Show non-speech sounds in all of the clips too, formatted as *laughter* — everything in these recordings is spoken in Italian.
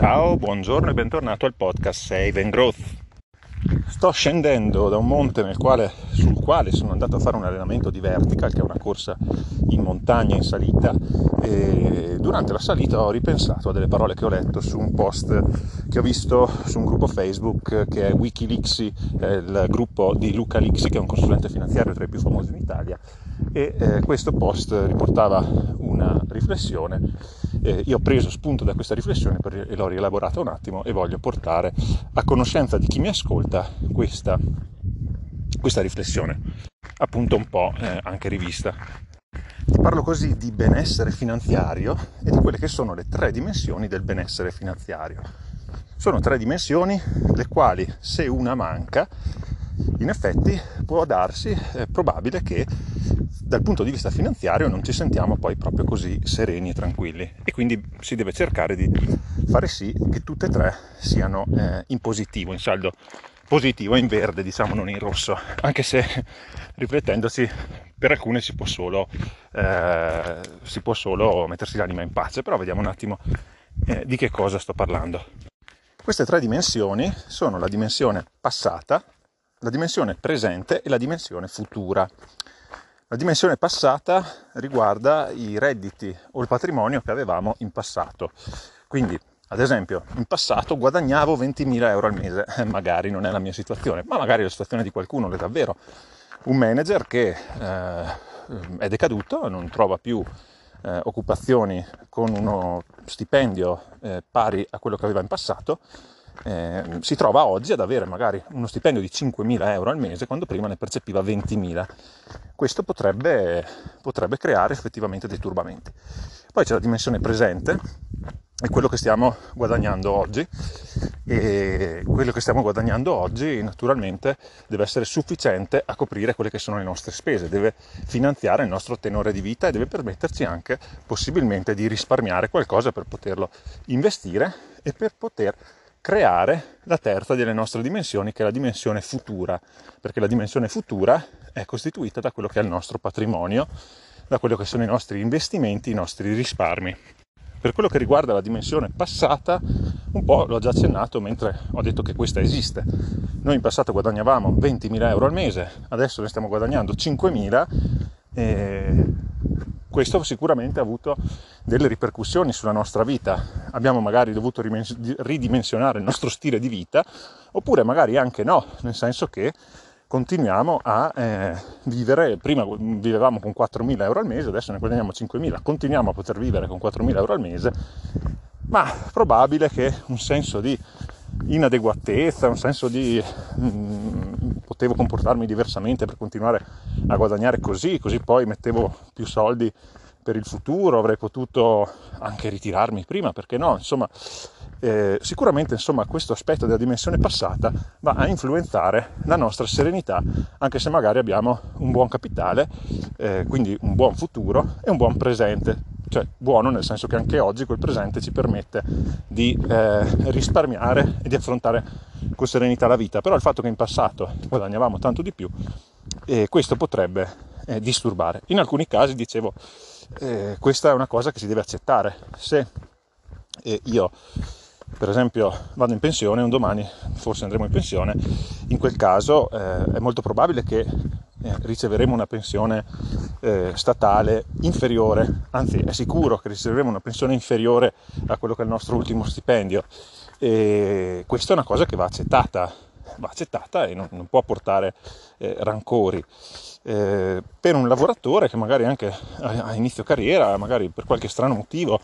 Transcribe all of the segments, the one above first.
Ciao, buongiorno e bentornato al podcast Save and Growth. Sto scendendo da un monte quale, sul quale sono andato a fare un allenamento di vertical, che è una corsa in montagna, in salita, e durante la salita ho ripensato a delle parole che ho letto su un post che ho visto su un gruppo Facebook che è Wikileaks, è il gruppo di Luca Lixi, che è un consulente finanziario tra i più famosi in Italia, e eh, questo post riportava una riflessione. Eh, io ho preso spunto da questa riflessione per, e l'ho rielaborata un attimo e voglio portare a conoscenza di chi mi ascolta questa, questa riflessione, appunto un po' eh, anche rivista. Ti parlo così di benessere finanziario e di quelle che sono le tre dimensioni del benessere finanziario. Sono tre dimensioni le quali se una manca in effetti può darsi, è probabile che dal punto di vista finanziario non ci sentiamo poi proprio così sereni e tranquilli e quindi si deve cercare di fare sì che tutte e tre siano eh, in positivo, in saldo positivo, in verde, diciamo non in rosso, anche se riflettendosi per alcune si può solo, eh, si può solo mettersi l'anima in pace, però vediamo un attimo eh, di che cosa sto parlando. Queste tre dimensioni sono la dimensione passata, la dimensione presente e la dimensione futura. La dimensione passata riguarda i redditi o il patrimonio che avevamo in passato. Quindi, ad esempio, in passato guadagnavo 20.000 euro al mese, eh, magari non è la mia situazione, ma magari la situazione di qualcuno è davvero. Un manager che eh, è decaduto, non trova più eh, occupazioni con uno stipendio eh, pari a quello che aveva in passato, eh, si trova oggi ad avere magari uno stipendio di 5.000 euro al mese quando prima ne percepiva 20.000. Questo potrebbe, potrebbe creare effettivamente dei turbamenti. Poi c'è la dimensione presente, è quello che stiamo guadagnando oggi e quello che stiamo guadagnando oggi naturalmente deve essere sufficiente a coprire quelle che sono le nostre spese, deve finanziare il nostro tenore di vita e deve permetterci anche possibilmente di risparmiare qualcosa per poterlo investire e per poter creare la terza delle nostre dimensioni, che è la dimensione futura, perché la dimensione futura è costituita da quello che è il nostro patrimonio, da quello che sono i nostri investimenti, i nostri risparmi. Per quello che riguarda la dimensione passata, un po' l'ho già accennato mentre ho detto che questa esiste. Noi in passato guadagnavamo 20.000 euro al mese, adesso ne stiamo guadagnando 5.000 e questo sicuramente ha avuto delle ripercussioni sulla nostra vita. Abbiamo magari dovuto ridimensionare il nostro stile di vita, oppure magari anche no, nel senso che continuiamo a eh, vivere, prima vivevamo con 4.000 euro al mese, adesso ne guadagniamo 5.000, continuiamo a poter vivere con 4.000 euro al mese, ma probabile che un senso di inadeguatezza, un senso di mm, potevo comportarmi diversamente per continuare a guadagnare così, così poi mettevo più soldi per il futuro, avrei potuto anche ritirarmi prima, perché no? Insomma, eh, sicuramente insomma, questo aspetto della dimensione passata va a influenzare la nostra serenità, anche se magari abbiamo un buon capitale, eh, quindi un buon futuro e un buon presente cioè buono nel senso che anche oggi quel presente ci permette di eh, risparmiare e di affrontare con serenità la vita, però il fatto che in passato guadagnavamo tanto di più, eh, questo potrebbe eh, disturbare. In alcuni casi, dicevo, eh, questa è una cosa che si deve accettare. Se io per esempio vado in pensione, un domani forse andremo in pensione, in quel caso eh, è molto probabile che eh, riceveremo una pensione eh, statale inferiore, anzi è sicuro che riceveremo una pensione inferiore a quello che è il nostro ultimo stipendio e questa è una cosa che va accettata, va accettata e non, non può portare eh, rancori. Eh, per un lavoratore che magari anche a, a inizio carriera, magari per qualche strano motivo,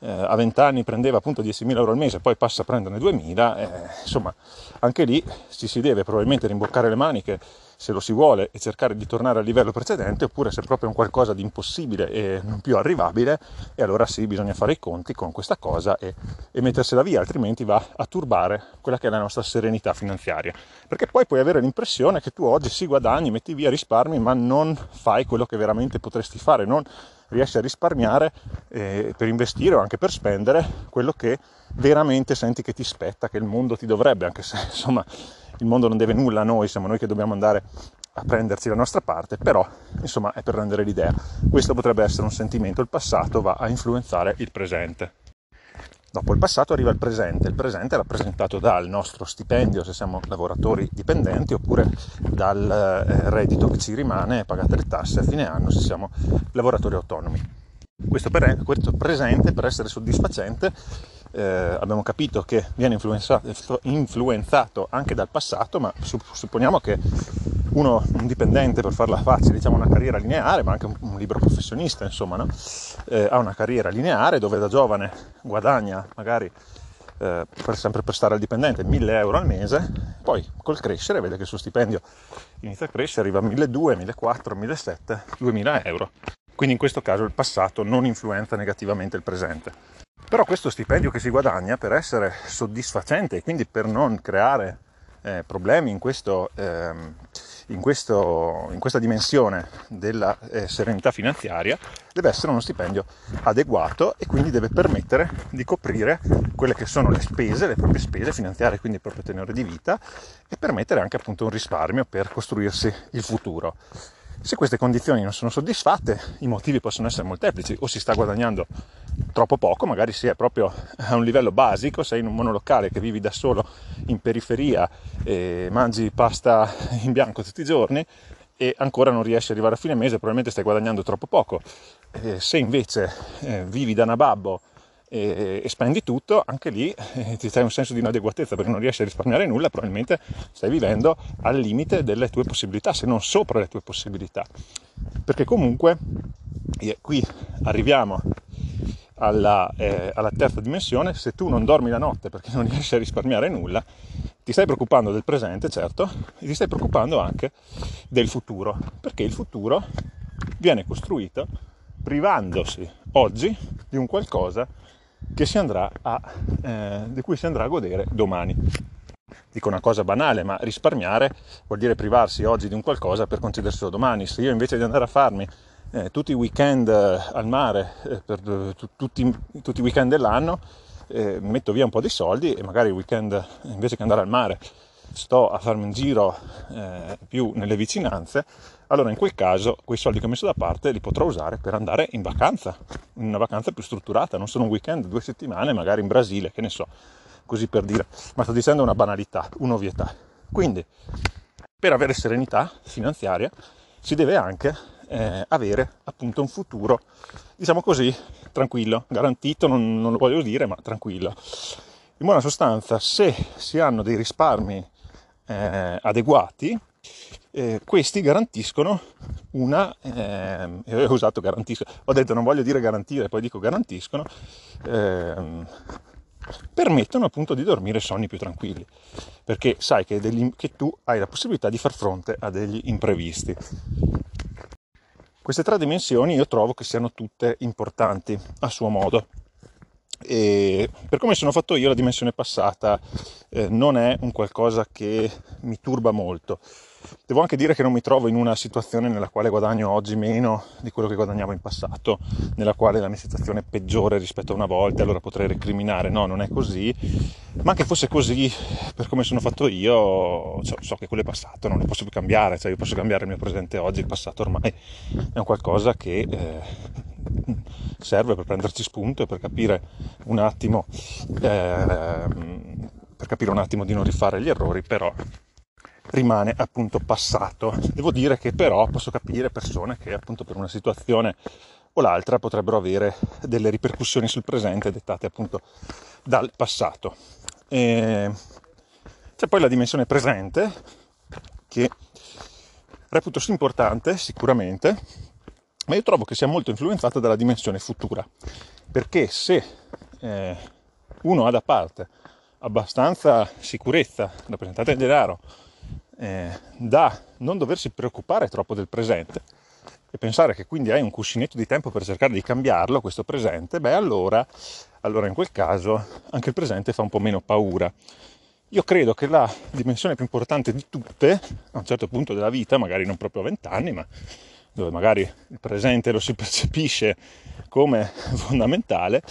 eh, a 20 anni prendeva appunto 10.000 euro al mese, poi passa a prenderne 2.000, eh, insomma anche lì ci si deve probabilmente rimboccare le maniche se lo si vuole e cercare di tornare al livello precedente, oppure se è proprio un qualcosa di impossibile e non più arrivabile, e allora sì, bisogna fare i conti con questa cosa e, e mettersela via, altrimenti va a turbare quella che è la nostra serenità finanziaria. Perché poi puoi avere l'impressione che tu oggi si guadagni, metti via risparmi, ma non fai quello che veramente potresti fare, non riesci a risparmiare eh, per investire o anche per spendere quello che veramente senti che ti spetta, che il mondo ti dovrebbe, anche se *laughs* insomma il mondo non deve nulla a noi, siamo noi che dobbiamo andare a prenderci la nostra parte, però insomma è per rendere l'idea. Questo potrebbe essere un sentimento, il passato va a influenzare il presente. Dopo il passato arriva il presente, il presente è rappresentato dal nostro stipendio se siamo lavoratori dipendenti oppure dal eh, reddito che ci rimane pagate le tasse a fine anno se siamo lavoratori autonomi. Questo, per, questo presente per essere soddisfacente eh, abbiamo capito che viene influenzato, influenzato, anche dal passato, ma supponiamo che uno, un dipendente, per farla facile, diciamo una carriera lineare, ma anche un, un libero professionista, insomma, no? eh, ha una carriera lineare dove da giovane guadagna magari eh, per sempre per stare al dipendente 1000 euro al mese, poi col crescere vede che il suo stipendio inizia a crescere, arriva a 1200, 1400, 1700, 2000 euro. Quindi in questo caso il passato non influenza negativamente il presente. Però questo stipendio che si guadagna per essere soddisfacente e quindi per non creare eh, problemi in questo, ehm, in, questo, in questa dimensione della eh, serenità finanziaria deve essere uno stipendio adeguato e quindi deve permettere di coprire quelle che sono le spese, le proprie spese finanziarie, quindi il proprio tenore di vita e permettere anche appunto un risparmio per costruirsi il futuro. Se queste condizioni non sono soddisfatte, i motivi possono essere molteplici, o si sta guadagnando troppo poco, magari si è proprio a un livello basico, sei in un monolocale che vivi da solo in periferia e mangi pasta in bianco tutti i giorni e ancora non riesci ad arrivare a fine mese, probabilmente stai guadagnando troppo poco. Se invece eh, vivi da nababbo e, e spendi tutto, anche lì eh, ti stai un senso di inadeguatezza perché non riesci a risparmiare nulla, probabilmente stai vivendo al limite delle tue possibilità, se non sopra le tue possibilità. Perché comunque, qui arriviamo alla, eh, alla, terza dimensione, se tu non dormi la notte perché non riesci a risparmiare nulla, ti stai preoccupando del presente, certo, e ti stai preoccupando anche del futuro, perché il futuro viene costruito privandosi oggi di un qualcosa a, eh, di cui si andrà a godere domani. Dico una cosa banale, ma risparmiare vuol dire privarsi oggi di un qualcosa per concederselo domani. Se io invece di andare a farmi eh, tutti i weekend eh, al mare, eh, per tu, tutti, tutti, i weekend dell'anno, eh, metto via un po' di soldi e magari il weekend invece che andare al mare sto a farmi un giro eh, più nelle vicinanze, allora in quel caso quei soldi che ho messo da parte li potrò usare per andare in vacanza, in una vacanza più strutturata, non solo un weekend, due settimane, magari in Brasile, che ne so, così per dire, ma sto dicendo una banalità, un'ovvietà. Quindi, per avere serenità finanziaria si deve anche eh, avere appunto un futuro, diciamo così, tranquillo, garantito, non, non lo voglio dire, ma tranquillo. In buona sostanza, se si hanno dei risparmi eh, adeguati, eh, questi garantiscono una, eh, *laughs* ho usato garantiscono, ho detto non voglio dire garantire, poi dico garantiscono, ehm, permettono appunto di dormire sonni più tranquilli, perché sai che, degli, che tu hai la possibilità di far fronte a degli imprevisti. Queste tre dimensioni io trovo che siano tutte importanti a suo modo. E per come sono fatto io la dimensione passata eh, non è un qualcosa che mi turba molto Devo anche dire che non mi trovo in una situazione nella quale guadagno oggi meno di quello che guadagnavo in passato, nella quale la mia situazione è peggiore rispetto a una volta, allora potrei recriminare. No, non è così. Ma anche fosse così, per come sono fatto io, so, so che quello è passato, non lo posso più cambiare. Cioè, io posso cambiare il mio presente oggi, il passato ormai è un qualcosa che eh, serve per prenderci spunto e per capire un attimo. Eh, per capire un attimo di non rifare gli errori, però rimane appunto passato. Devo dire che però posso capire persone che appunto per una situazione o l'altra potrebbero avere delle ripercussioni sul presente dettate appunto dal passato. E c'è poi la dimensione presente che reputo importante sicuramente, ma io trovo che sia molto influenzata dalla dimensione futura, perché se eh, uno ha da parte abbastanza sicurezza rappresentata in denaro eh, da non doversi preoccupare troppo del presente e pensare che quindi hai un cuscinetto di tempo per cercare di cambiarlo, questo presente, beh allora, allora in quel caso anche il presente fa un po' meno paura. Io credo che la dimensione più importante di tutte, a un certo punto della vita, magari non proprio a vent'anni, ma dove magari il presente lo si percepisce come *laughs* fondamentale,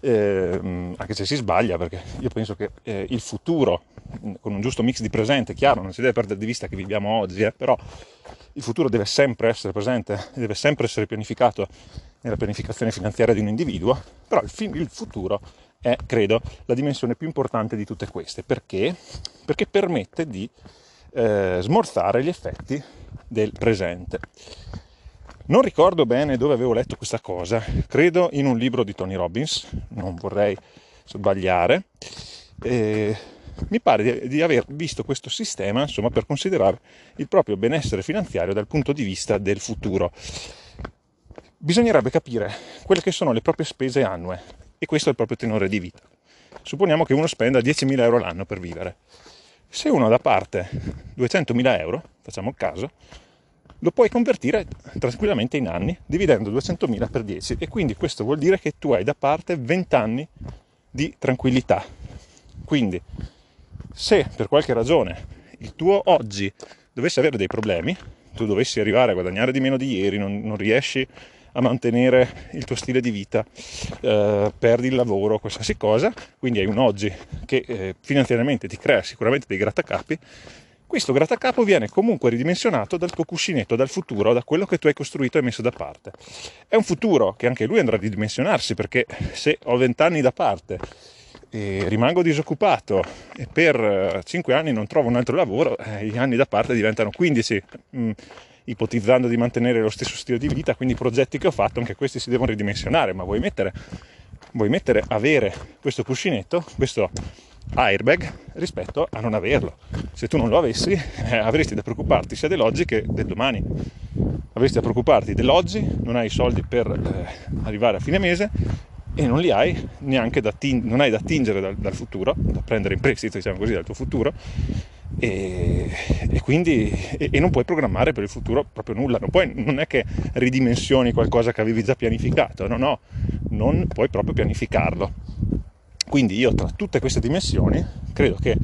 eh, anche se si sbaglia, perché io penso che eh, il futuro, con un giusto mix di presente, chiaro, non si deve perdere di vista che viviamo oggi, eh, però il futuro deve sempre essere presente, deve sempre essere pianificato nella pianificazione finanziaria di un individuo, però il, il futuro è, credo, la dimensione più importante di tutte queste. Perché? Perché permette di eh, smorzare gli effetti del presente. Non ricordo bene dove avevo letto questa cosa, credo in un libro di Tony Robbins, non vorrei sbagliare. E mi pare di, di, aver visto questo sistema insomma, per considerare il proprio benessere finanziario dal punto di vista del futuro. Bisognerebbe capire quelle che sono le proprie spese annue e questo è il proprio tenore di vita. Supponiamo che uno spenda 10.000 euro l'anno per vivere. Se uno ha da parte 200.000 euro, facciamo il caso, lo puoi convertire tranquillamente in anni, dividendo 200.000 per 10 e quindi questo vuol dire che tu hai da parte 20 anni di tranquillità. Quindi, se per qualche ragione il tuo oggi dovesse avere dei problemi, tu dovessi arrivare a guadagnare di meno di ieri, non, non riesci a mantenere il tuo stile di vita, eh, perdi il lavoro, qualsiasi cosa, quindi hai un oggi che eh, finanziariamente ti crea sicuramente dei grattacapi, questo grattacapo viene comunque ridimensionato dal tuo cuscinetto, dal futuro, da quello che tu hai costruito e messo da parte. È un futuro che anche lui andrà a ridimensionarsi perché se ho 20 anni da parte e rimango disoccupato e per 5 eh, anni non trovo un altro lavoro, eh, gli anni da parte diventano 15, mh, mm, ipotizzando di mantenere lo stesso stile di vita, quindi i progetti che ho fatto anche questi si devono ridimensionare, ma vuoi mettere, vuoi mettere avere questo cuscinetto, questo airbag rispetto a non averlo. Se tu non lo avessi, eh, avresti da preoccuparti sia dell'oggi che del domani. Avresti da preoccuparti dell'oggi, non hai i soldi per eh, arrivare a fine mese e non li hai neanche da, ting- non hai da attingere dal, dal, futuro, da prendere in prestito, diciamo così, dal tuo futuro. E, e quindi e, e non puoi programmare per il futuro proprio nulla, non, puoi, non è che ridimensioni qualcosa che avevi già pianificato, no, no, non puoi proprio pianificarlo quindi io tra tutte queste dimensioni credo che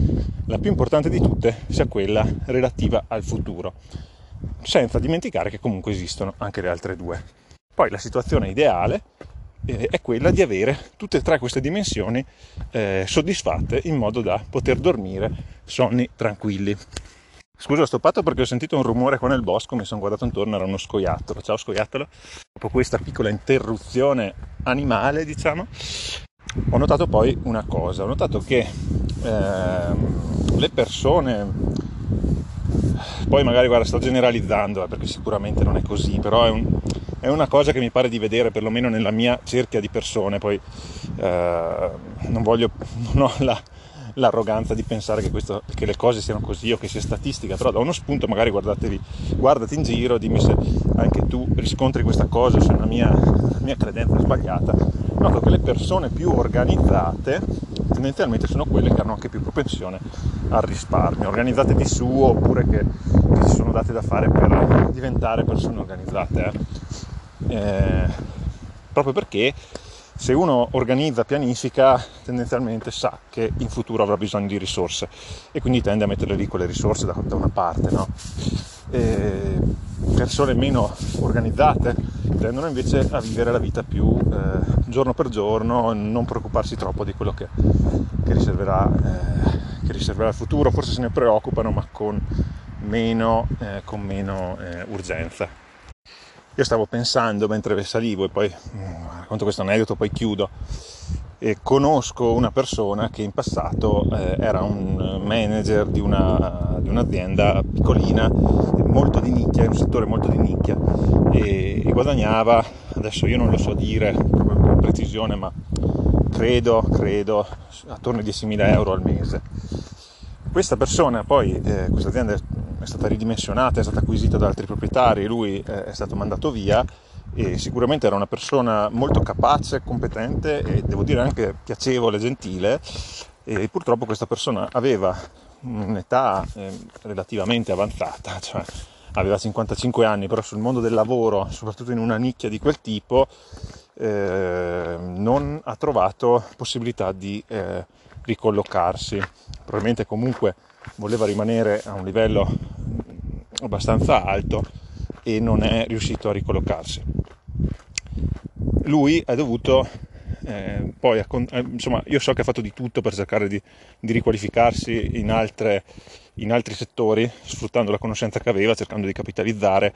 la più importante di tutte sia quella relativa al futuro, senza dimenticare che comunque esistono anche le altre due. Poi la situazione ideale eh, è quella di avere tutte e tre queste dimensioni eh, soddisfatte in modo da poter dormire sonni tranquilli. Scusa, ho stoppato perché ho sentito un rumore qua nel bosco, mi sono guardato intorno, era uno scoiattolo. Ciao scoiattolo. Dopo questa piccola interruzione animale, diciamo, ho notato poi una cosa, ho notato che eh, le persone, poi magari guarda sto generalizzando eh, perché sicuramente non è così, però è, un, è, una cosa che mi pare di vedere perlomeno nella mia cerchia di persone, poi eh, non voglio, *laughs* non ho la, l'arroganza di pensare che, questo, che, le cose siano così o che sia statistica, però da uno spunto magari guardatevi, guardati in giro, dimmi se anche tu riscontri questa cosa, se è una mia, mia credenza sbagliata. Noto che le persone più organizzate tendenzialmente sono quelle che hanno anche più propensione al risparmio, organizzate di su oppure che, che si sono date da fare per diventare persone organizzate. Eh. Eh, proprio perché se uno organizza, pianifica, tendenzialmente sa che in futuro avrà bisogno di risorse e quindi tende a mettere lì quelle risorse da, da una parte. No? Persone meno organizzate tendono invece a vivere la vita più eh, giorno per giorno, non preoccuparsi troppo di quello che, che, riserverà, eh, che, riserverà, il futuro, forse se ne preoccupano ma con meno, eh, con meno eh, urgenza. Io stavo pensando mentre salivo e poi mm, racconto questo aneddoto, poi chiudo. E conosco una persona che in passato eh, era un manager di, una, di, un'azienda piccolina, molto di nicchia, in un settore molto di nicchia e, e guadagnava, adesso io non lo so dire con precisione, ma credo, credo, attorno ai 10.000 euro al mese. Questa persona poi, eh, questa azienda è stata ridimensionata, è stata acquisita da altri proprietari, lui eh, è stato mandato via e sicuramente era una persona molto capace, competente e devo dire anche piacevole, gentile e purtroppo questa persona aveva un'età eh, relativamente avanzata, cioè aveva 55 anni, però sul mondo del lavoro, soprattutto in una nicchia di quel tipo, eh, non ha trovato possibilità di eh, ricollocarsi. Probabilmente comunque voleva rimanere a un livello abbastanza alto e non è riuscito a ricollocarsi. Lui ha dovuto eh, poi, eh, insomma, io so che ha fatto di tutto per cercare di, di riqualificarsi in, altre, in, altri settori, sfruttando la conoscenza che aveva, cercando di capitalizzare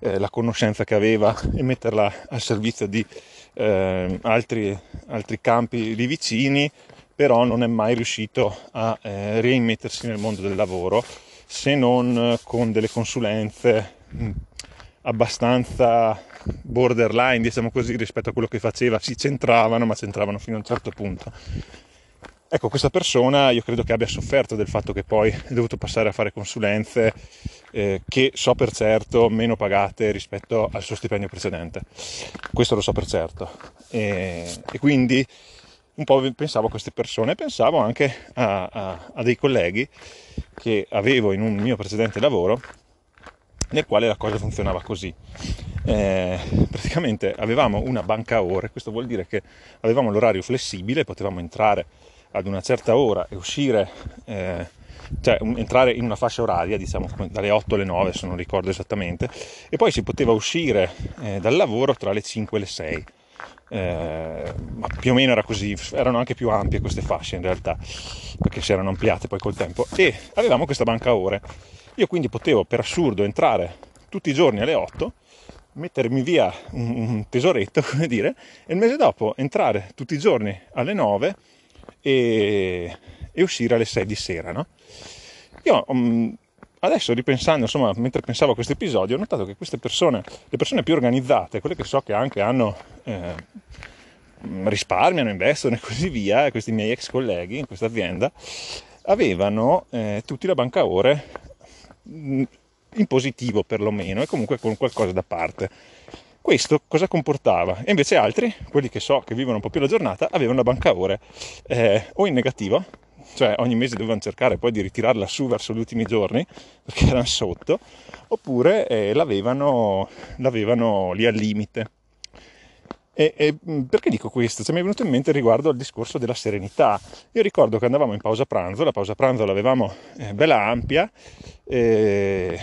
eh, la conoscenza che aveva e metterla al servizio di eh, altri, altri campi lì vicini, però non è mai riuscito a eh, reimettersi nel mondo del lavoro se non con delle consulenze mh, abbastanza borderline, diciamo così, rispetto a quello che faceva, si centravano, ma centravano fino a un certo punto. Ecco, questa persona io credo che abbia sofferto del fatto che poi è dovuto passare a fare consulenze eh, che so per certo meno pagate rispetto al suo stipendio precedente. Questo lo so per certo. E, e quindi un po' pensavo a queste persone, pensavo anche a, a, a dei colleghi che avevo in un mio precedente lavoro nel quale la cosa funzionava così. Eh, praticamente avevamo una banca ore, questo vuol dire che avevamo l'orario flessibile, potevamo entrare ad una certa ora e uscire, eh, cioè un, entrare in una fascia oraria, diciamo dalle 8 alle 9 se non ricordo esattamente, e poi si poteva uscire eh, dal lavoro tra le 5 e le 6. Eh, ma più o meno era così, erano anche più ampie queste fasce in realtà, perché si erano ampliate poi col tempo. E avevamo questa banca ore. Io quindi potevo per assurdo entrare tutti i giorni alle 8 mettermi via un tesoretto, *laughs* come dire, e il mese dopo entrare tutti i giorni alle 9 e, e uscire alle 6 di sera. No? Io um, adesso ripensando, insomma, mentre pensavo a questo episodio, ho notato che queste persone, le persone più organizzate, quelle che so che anche hanno eh, risparmiano, investono e così via, questi miei ex colleghi in questa azienda, avevano eh, tutti la banca ore in positivo perlomeno e comunque con qualcosa da parte. Questo cosa comportava? E invece altri, quelli che so che vivono un po' più la giornata, avevano la banca ore eh, o in negativo, cioè ogni mese dovevano cercare poi di ritirarla su verso gli ultimi giorni perché erano sotto, oppure eh, l'avevano, l'avevano lì al limite. E, e, perché dico questo? Cioè, mi è venuto in mente riguardo al discorso della serenità. Io ricordo che andavamo in pausa pranzo, la pausa pranzo l'avevamo eh, bella ampia, eh,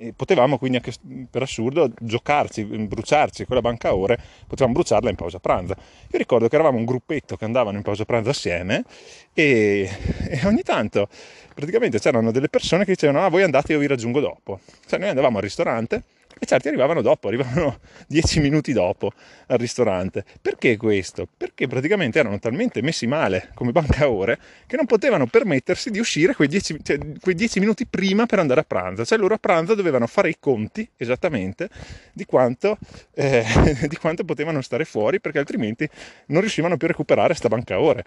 e potevamo quindi anche per assurdo giocarci, bruciarci quella banca ore, potevamo bruciarla in pausa pranzo. Io ricordo che eravamo un gruppetto che andavano in pausa pranzo assieme e, e ogni tanto praticamente c'erano delle persone che dicevano ah voi andate io vi raggiungo dopo. Cioè noi andavamo al ristorante e certi arrivavano dopo, arrivavano *laughs* dieci minuti dopo al ristorante. Perché questo? Perché praticamente erano talmente messi male come banca ore che non potevano permettersi di uscire quei dieci, cioè, quei dieci minuti prima per andare a pranzo. Cioè loro a pranzo dovevano fare i conti esattamente di quanto, eh, *laughs* di quanto potevano stare fuori perché altrimenti non riuscivano più a recuperare questa banca ore.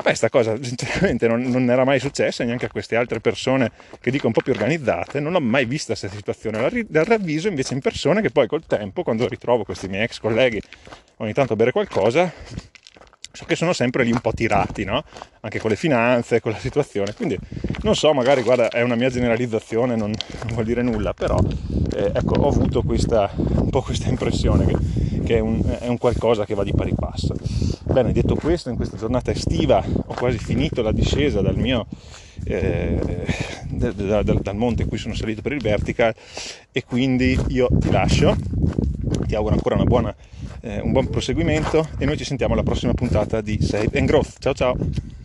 A sta cosa sinceramente non, non, era mai successa neanche a queste altre persone che dico un po' più organizzate, non ho mai visto questa situazione dal ravviso invece in persone che poi col tempo, quando ritrovo questi miei ex colleghi ogni tanto a bere qualcosa, so che sono sempre lì un po' tirati, no? Anche con le finanze, con la situazione. Quindi non so, magari guarda, è una mia generalizzazione, non, non vuol dire nulla, però eh, ecco, ho avuto questa, un po' questa impressione che, che è, un, è un qualcosa che va di pari passo. Bene, detto questo, in questa giornata estiva ho quasi finito la discesa dal mio eh, da, da, dal monte in cui sono salito per il vertical e quindi io ti lascio, ti auguro ancora buona, eh, un buon proseguimento e noi ci sentiamo alla prossima puntata di Save and Growth. Ciao ciao!